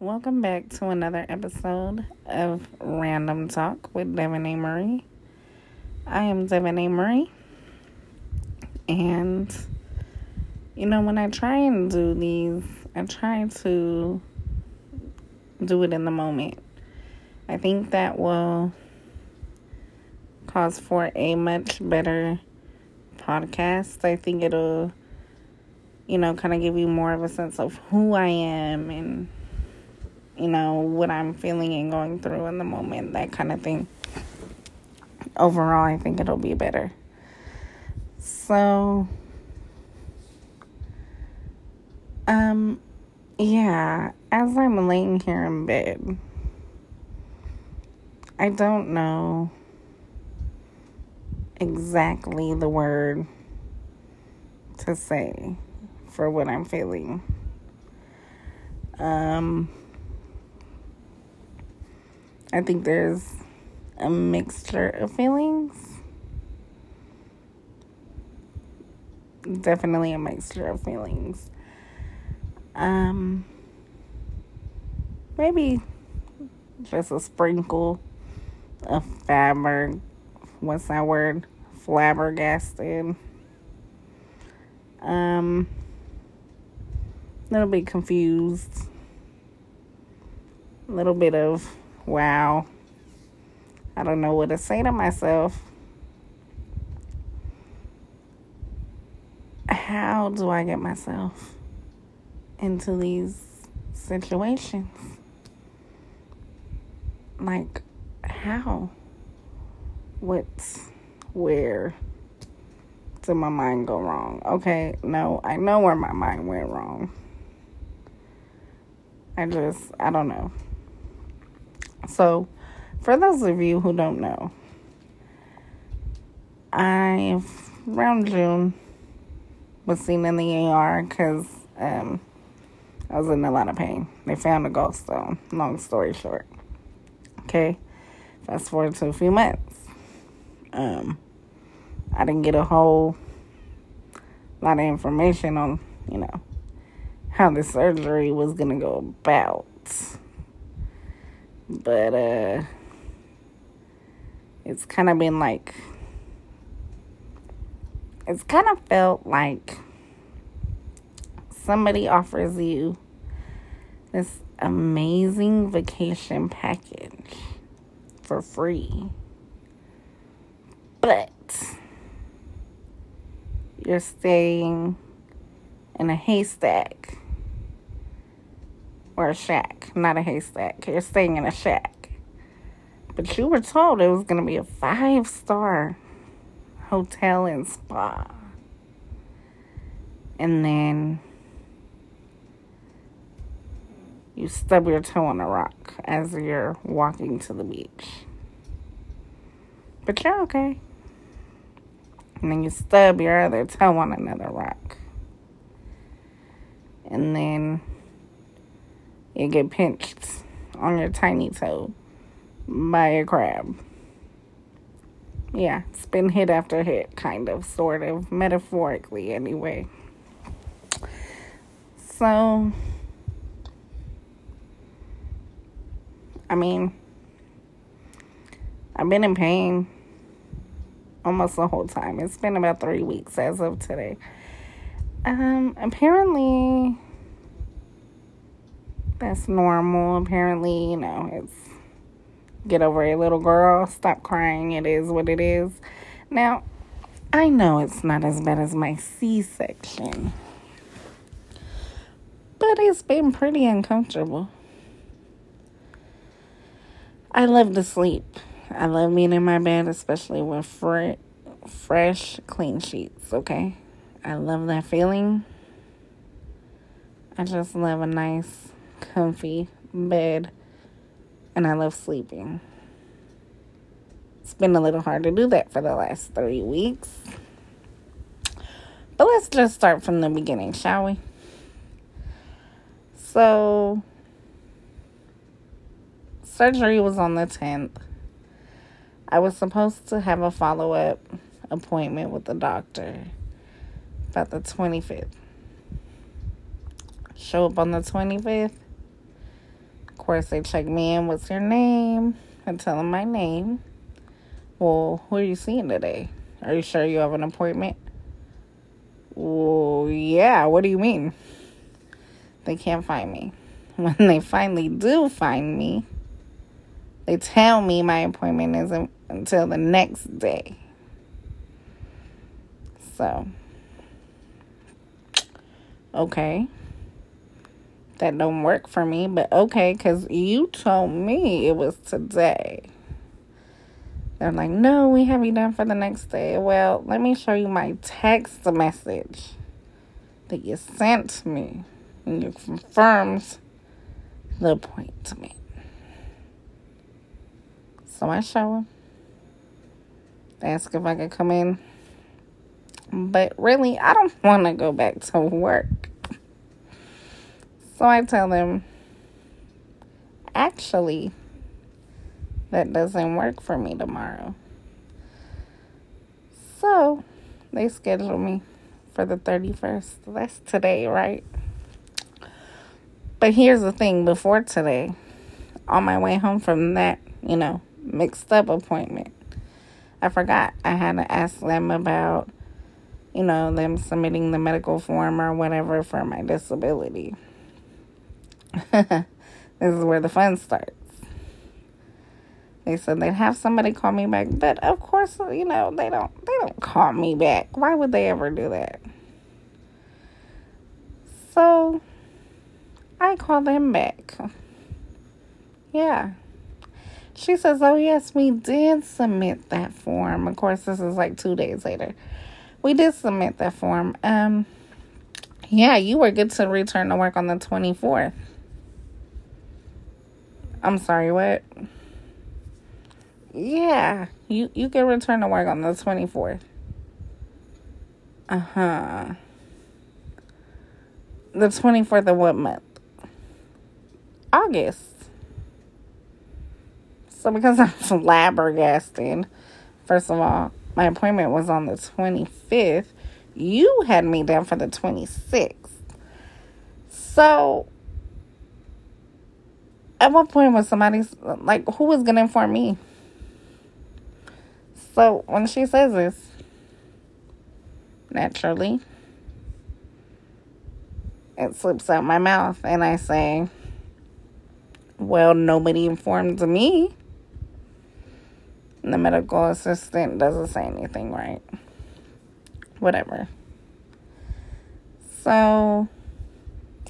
Welcome back to another episode of Random Talk with Devin A. Murray. I am Devin A. Murray, and you know, when I try and do these, I try to do it in the moment. I think that will cause for a much better podcast. I think it'll, you know, kind of give you more of a sense of who I am and you know, what I'm feeling and going through in the moment, that kind of thing. Overall, I think it'll be better. So, um, yeah, as I'm laying here in bed, I don't know exactly the word to say for what I'm feeling. Um, I think there's a mixture of feelings. Definitely a mixture of feelings. Um, maybe just a sprinkle of fabric. What's that word? Flabbergasted. Um, a little bit confused. A little bit of wow. I don't know what to say to myself. How do I get myself into these situations? Like, how? What's where did my mind go wrong? Okay, no, I know where my mind went wrong. I just, I don't know. So, for those of you who don't know, I around June was seen in the ER because um, I was in a lot of pain. They found a gallstone. Long story short. Okay, fast forward to a few months. Um, I didn't get a whole lot of information on, you know, how the surgery was gonna go about. But uh it's kind of been like it's kind of felt like somebody offers you this amazing vacation package for free. But you're staying in a haystack or a shack, not a haystack. You're staying in a shack. But you were told it was going to be a five star hotel and spa. And then you stub your toe on a rock as you're walking to the beach. But you're okay. And then you stub your other toe on another rock. And then you get pinched on your tiny toe by a crab. Yeah, it's been hit after hit, kind of, sort of, metaphorically, anyway. So, I mean, I've been in pain almost the whole time. It's been about three weeks as of today. Um, apparently, that's normal. Apparently, you know, it's get over a little girl, stop crying. It is what it is. Now, I know it's not as bad as my C section, but it's been pretty uncomfortable. I love to sleep. I love being in my bed, especially with fr- fresh, clean sheets, okay? I love that feeling. I just love a nice comfy bed, and I love sleeping. It's been a little hard to do that for the last three weeks. But let's just start from the beginning, shall we? So, surgery was on the 10th. I was supposed to have a follow up appointment with the doctor about the 25th. Show up on the 25th Of course, they check me in. What's your name? I tell them my name. Well, who are you seeing today? Are you sure you have an appointment? Well, yeah. What do you mean? They can't find me. When they finally do find me, they tell me my appointment isn't until the next day. So, okay. That don't work for me, but okay, because you told me it was today. They're like, no, we have you done for the next day. Well, let me show you my text message that you sent me. And it confirms the appointment. So I show him. Ask if I could come in. But really, I don't want to go back to work. So I tell them, actually, that doesn't work for me tomorrow. So they schedule me for the 31st. That's today, right? But here's the thing before today, on my way home from that, you know, mixed up appointment, I forgot I had to ask them about, you know, them submitting the medical form or whatever for my disability. this is where the fun starts. They said they'd have somebody call me back, but of course, you know, they don't they don't call me back. Why would they ever do that? So I call them back. Yeah. She says, Oh yes, we did submit that form. Of course, this is like two days later. We did submit that form. Um yeah, you were good to return to work on the twenty fourth. I'm sorry, what? Yeah, you you can return to work on the 24th. Uh-huh. The 24th of what month? August. So because I'm flabbergasted, first of all, my appointment was on the 25th. You had me down for the 26th. So at what point was somebody like who was gonna inform me? So when she says this, naturally, it slips out my mouth, and I say, Well, nobody informed me. And the medical assistant doesn't say anything right. Whatever. So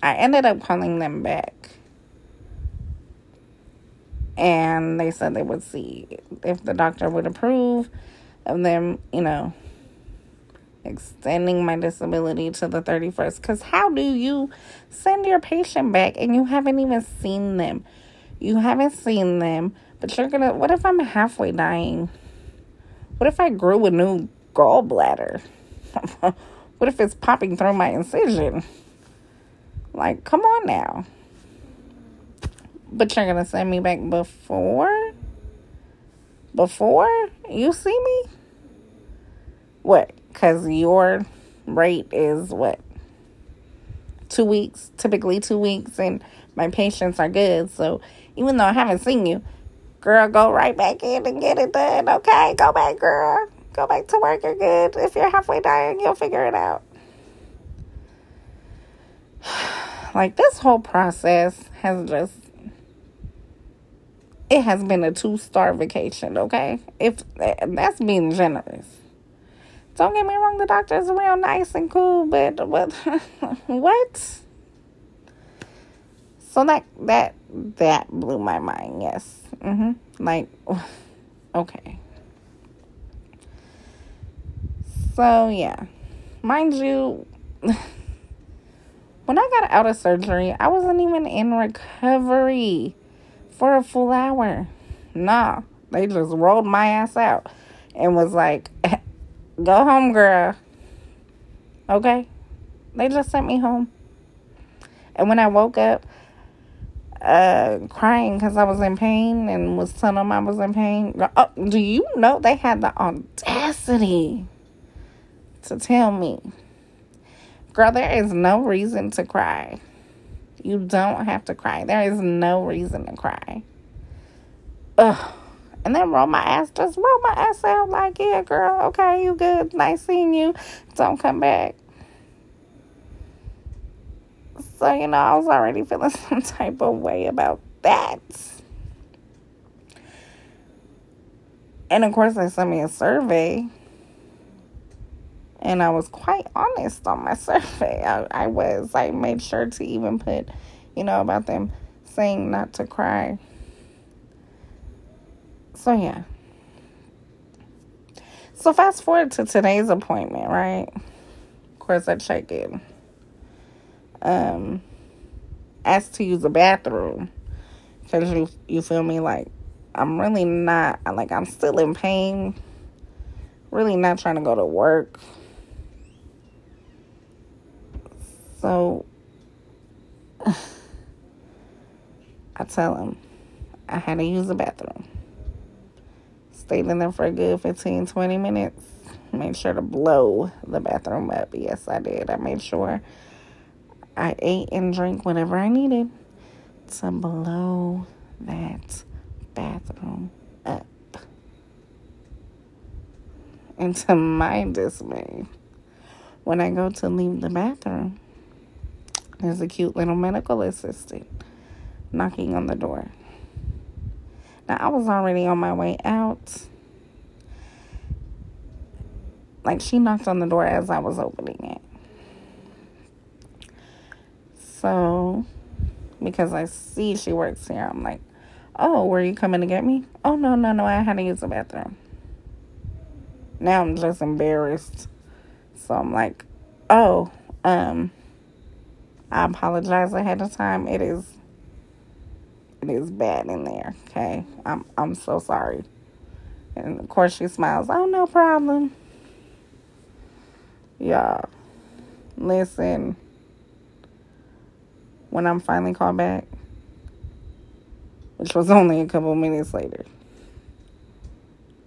I ended up calling them back and they said they would see if the doctor would approve of them, you know, extending my disability to the 31st. Because how do you send your patient back and you haven't even seen them? You haven't seen them, but you're gonna. What if I'm halfway dying? What if I grew a new gallbladder? what if it's popping through my incision? Like, come on now. But you're gonna send me back before? Before you see me? What? Because your rate is what? Two weeks, typically two weeks, and my patients are good. So even though I haven't seen you, girl, go right back in and get it done. Okay, go back, girl. Go back to work. You're good. If you're halfway dying, you'll figure it out. Like this whole process has just it has been a two star vacation, okay? If that's being generous. Don't get me wrong, the doctor is real nice and cool, but what what? So that that that blew my mind, yes. Mhm. Like okay. So yeah. Mind you when I got out of surgery, I wasn't even in recovery for a full hour. Nah, they just rolled my ass out and was like, go home, girl. Okay? They just sent me home. And when I woke up, uh, crying because I was in pain and was telling them I was in pain. Oh, do you know they had the audacity to tell me, girl, there is no reason to cry. You don't have to cry. There is no reason to cry. Ugh. And then roll my ass, just roll my ass out like, yeah, girl, okay, you good. Nice seeing you. Don't come back. So, you know, I was already feeling some type of way about that. And of course, they sent me a survey. And I was quite honest on my survey. I, I was. I made sure to even put, you know, about them saying not to cry. So, yeah. So, fast forward to today's appointment, right? Of course, I check in. Um, asked to use the bathroom because you you feel me like I'm really not like I'm still in pain. Really not trying to go to work. So I tell him I had to use the bathroom. Stayed in there for a good 15, 20 minutes. Made sure to blow the bathroom up. Yes, I did. I made sure I ate and drank whatever I needed to blow that bathroom up. And to my dismay, when I go to leave the bathroom, there's a cute little medical assistant knocking on the door. Now, I was already on my way out. Like, she knocked on the door as I was opening it. So, because I see she works here, I'm like, oh, were you coming to get me? Oh, no, no, no, I had to use the bathroom. Now I'm just embarrassed. So I'm like, oh, um, I apologize ahead of time. It is, it is bad in there. Okay. I'm, I'm so sorry. And of course she smiles. Oh, no problem. Y'all, listen when I'm finally called back, which was only a couple minutes later.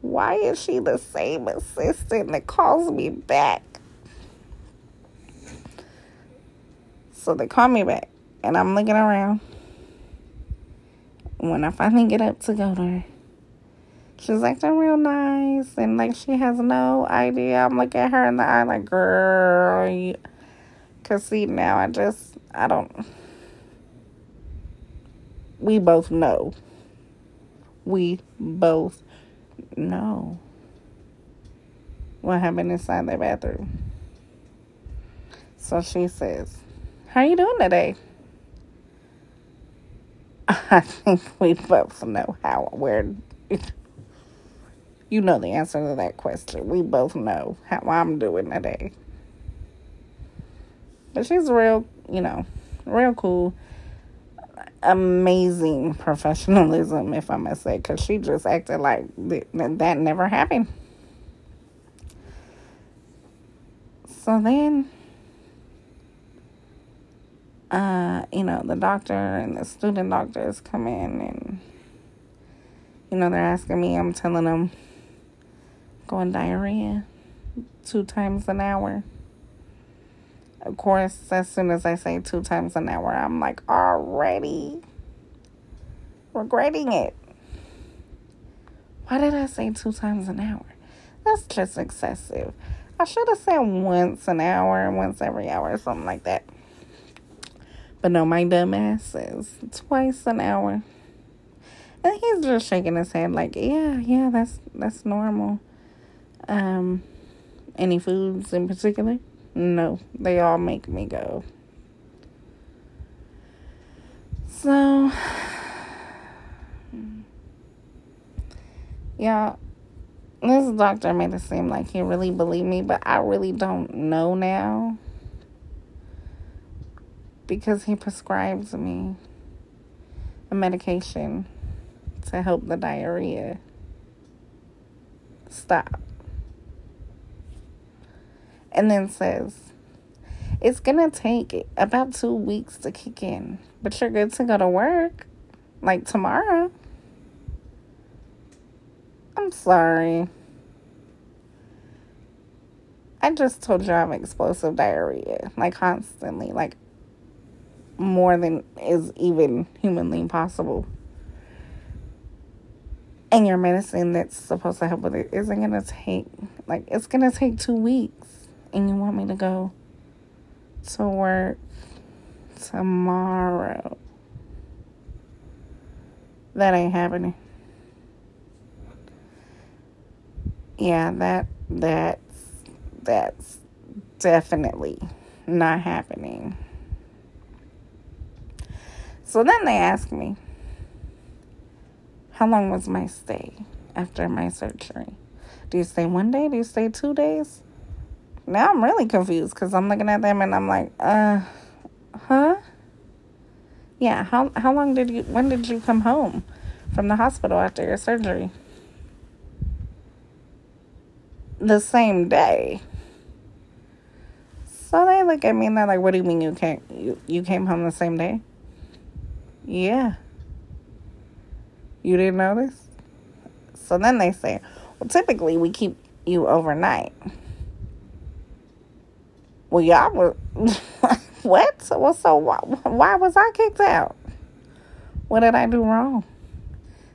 Why is she the same assistant that calls me back? So they call me back, and I'm looking around. When I finally get up to go to her, she's acting real nice, and like she has no idea. I'm looking at her in the eye, like, girl. Cause see, now I just, I don't we both know. We both know what happened inside the bathroom. So she says, How you doing today? I think we both know how where you know the answer to that question. We both know how I'm doing today. But she's real, you know, real cool amazing professionalism, if I must say, because she just acted like th- that never happened. So then, uh, you know, the doctor and the student doctors come in and, you know, they're asking me, I'm telling them, going diarrhea two times an hour. Of course, as soon as I say two times an hour, I'm like already regretting it. Why did I say two times an hour? That's just excessive. I should have said once an hour, once every hour, something like that. But no, my dumb ass says twice an hour. And he's just shaking his head like, yeah, yeah, that's that's normal. Um, any foods in particular? No, they all make me go. So, yeah, this doctor made it seem like he really believed me, but I really don't know now because he prescribes me a medication to help the diarrhea stop and then says, It's gonna take about two weeks to kick in, but you're good to go to work like tomorrow. I'm sorry. I just told you I have explosive diarrhea, like constantly. Like, more than is even humanly possible. And your medicine that's supposed to help with it isn't going to take, like, it's going to take two weeks. And you want me to go to work tomorrow. That ain't happening. Yeah, that that's that's definitely not happening. So then they asked me, How long was my stay after my surgery? Do you stay one day? Do you stay two days? Now I'm really confused because I'm looking at them and I'm like, uh, huh? Yeah, how how long did you when did you come home from the hospital after your surgery? The same day. So they look at me and they're like, "What do you mean you came you, you came home the same day?" Yeah. You didn't know this? So then they say, "Well, typically we keep you overnight." Well, y'all were what? Well, so why, why was I kicked out? What did I do wrong?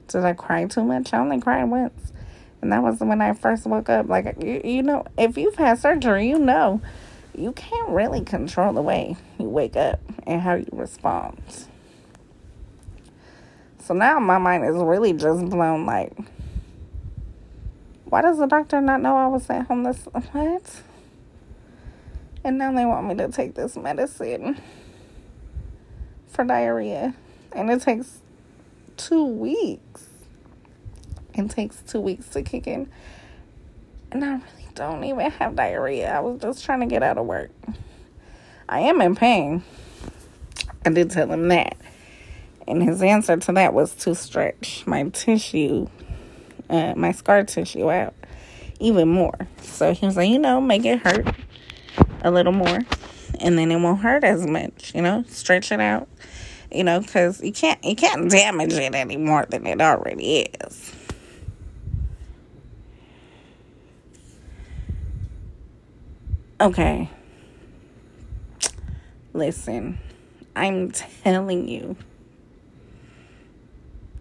Did I cry too much? I only cried once. And that was when I first woke up. Like, you, you know, if you've had surgery, you know, you can't really control the way you wake up and how you respond. So now my mind is really just blown. Like, why does the doctor not know I was at home this? What? And now they want me to take this medicine for diarrhea. And it takes two weeks. It takes two weeks to kick in. And I really don't even have diarrhea. I was just trying to get out of work. I am in pain. I did tell him that. And his answer to that was to stretch my tissue, uh, my scar tissue out even more. So he was like, you know, make it hurt a little more and then it won't hurt as much, you know, stretch it out, you know, cuz you can't you can't damage it any more than it already is. Okay. Listen, I'm telling you,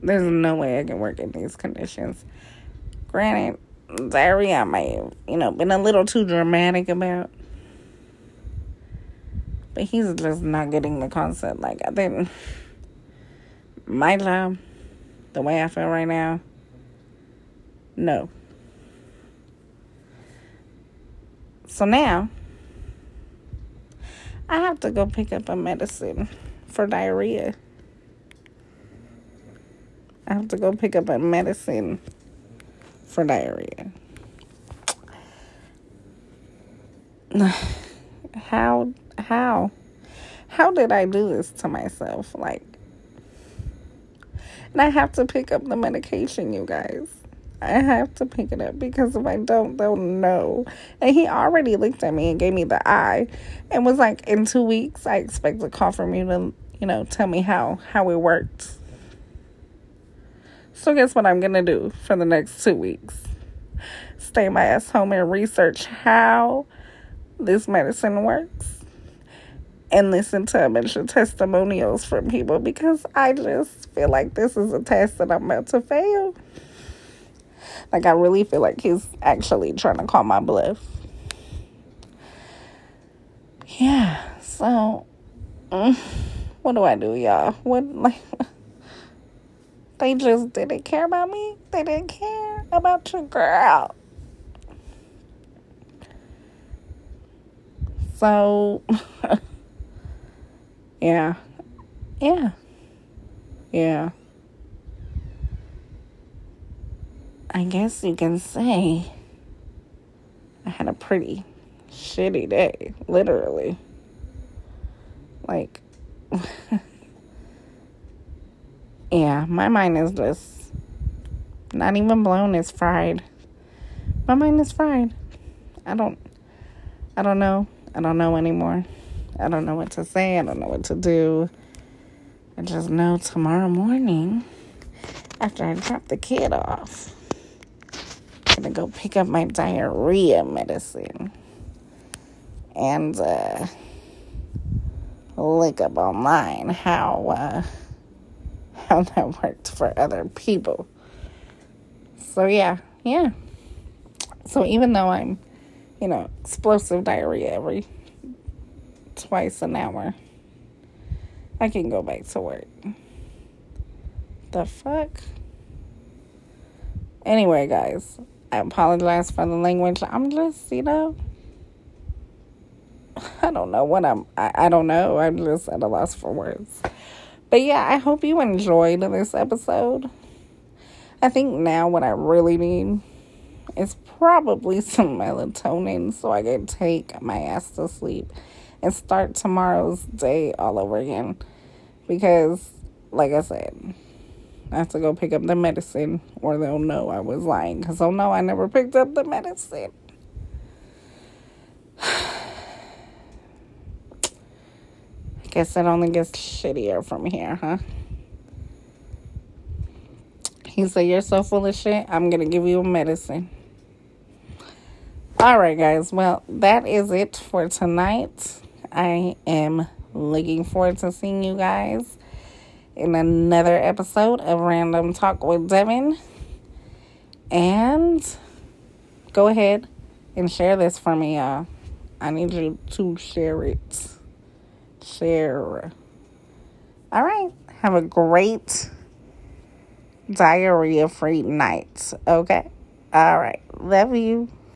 there's no way I can work in these conditions. Granted, diarrhea I might have, you know, been a little too dramatic about. But he's just not getting the concept. Like, I think my job, the way I feel right now, no. So now, I have to go pick up a medicine for diarrhea. I have to go pick up a medicine for diarrhea. How how? How did I do this to myself? Like, and I have to pick up the medication, you guys. I have to pick it up because if I don't, they'll know. And he already looked at me and gave me the eye and was like, in two weeks, I expect a call from you to, you know, tell me how, how it worked. So guess what I'm going to do for the next two weeks? Stay my ass home and research how this medicine works and listen to a bunch of testimonials from people because I just feel like this is a test that I'm about to fail. Like, I really feel like he's actually trying to call my bluff. Yeah, so, mm, what do I do, y'all? What, like, they just didn't care about me? They didn't care about your girl. So, Yeah. Yeah. Yeah. I guess you can say I had a pretty shitty day, literally. Like, yeah, my mind is just not even blown, it's fried. My mind is fried. I don't, I don't know. I don't know anymore. I don't know what to say. I don't know what to do. I just know tomorrow morning, after I drop the kid off, I'm gonna go pick up my diarrhea medicine and uh, look up online how uh, how that worked for other people. So yeah, yeah. So even though I'm, you know, explosive diarrhea every twice an hour, I can go back to work. The fuck? Anyway, guys, I apologize for the language. I'm just, you know, I don't know what I'm, I, I don't know. I'm just at a loss for words. But yeah, I hope you enjoyed this episode. I think now what I really need is probably some melatonin so I can take my ass to sleep and start tomorrow's day all over again. Because, like I said, I have to go pick up the medicine or they'll know I was lying because they'll know I never picked up the medicine. I guess it only gets shittier from here, huh? He said, You're so full of shit, I'm to give you a medicine. All right, guys. Well, that is it for tonight. I am looking forward to seeing you guys in another episode of Random Talk with Devin. And go ahead and share this for me, y'all. I need you to share it. Share. All right. Have a great diarrhea free night. Okay. All right. Love you.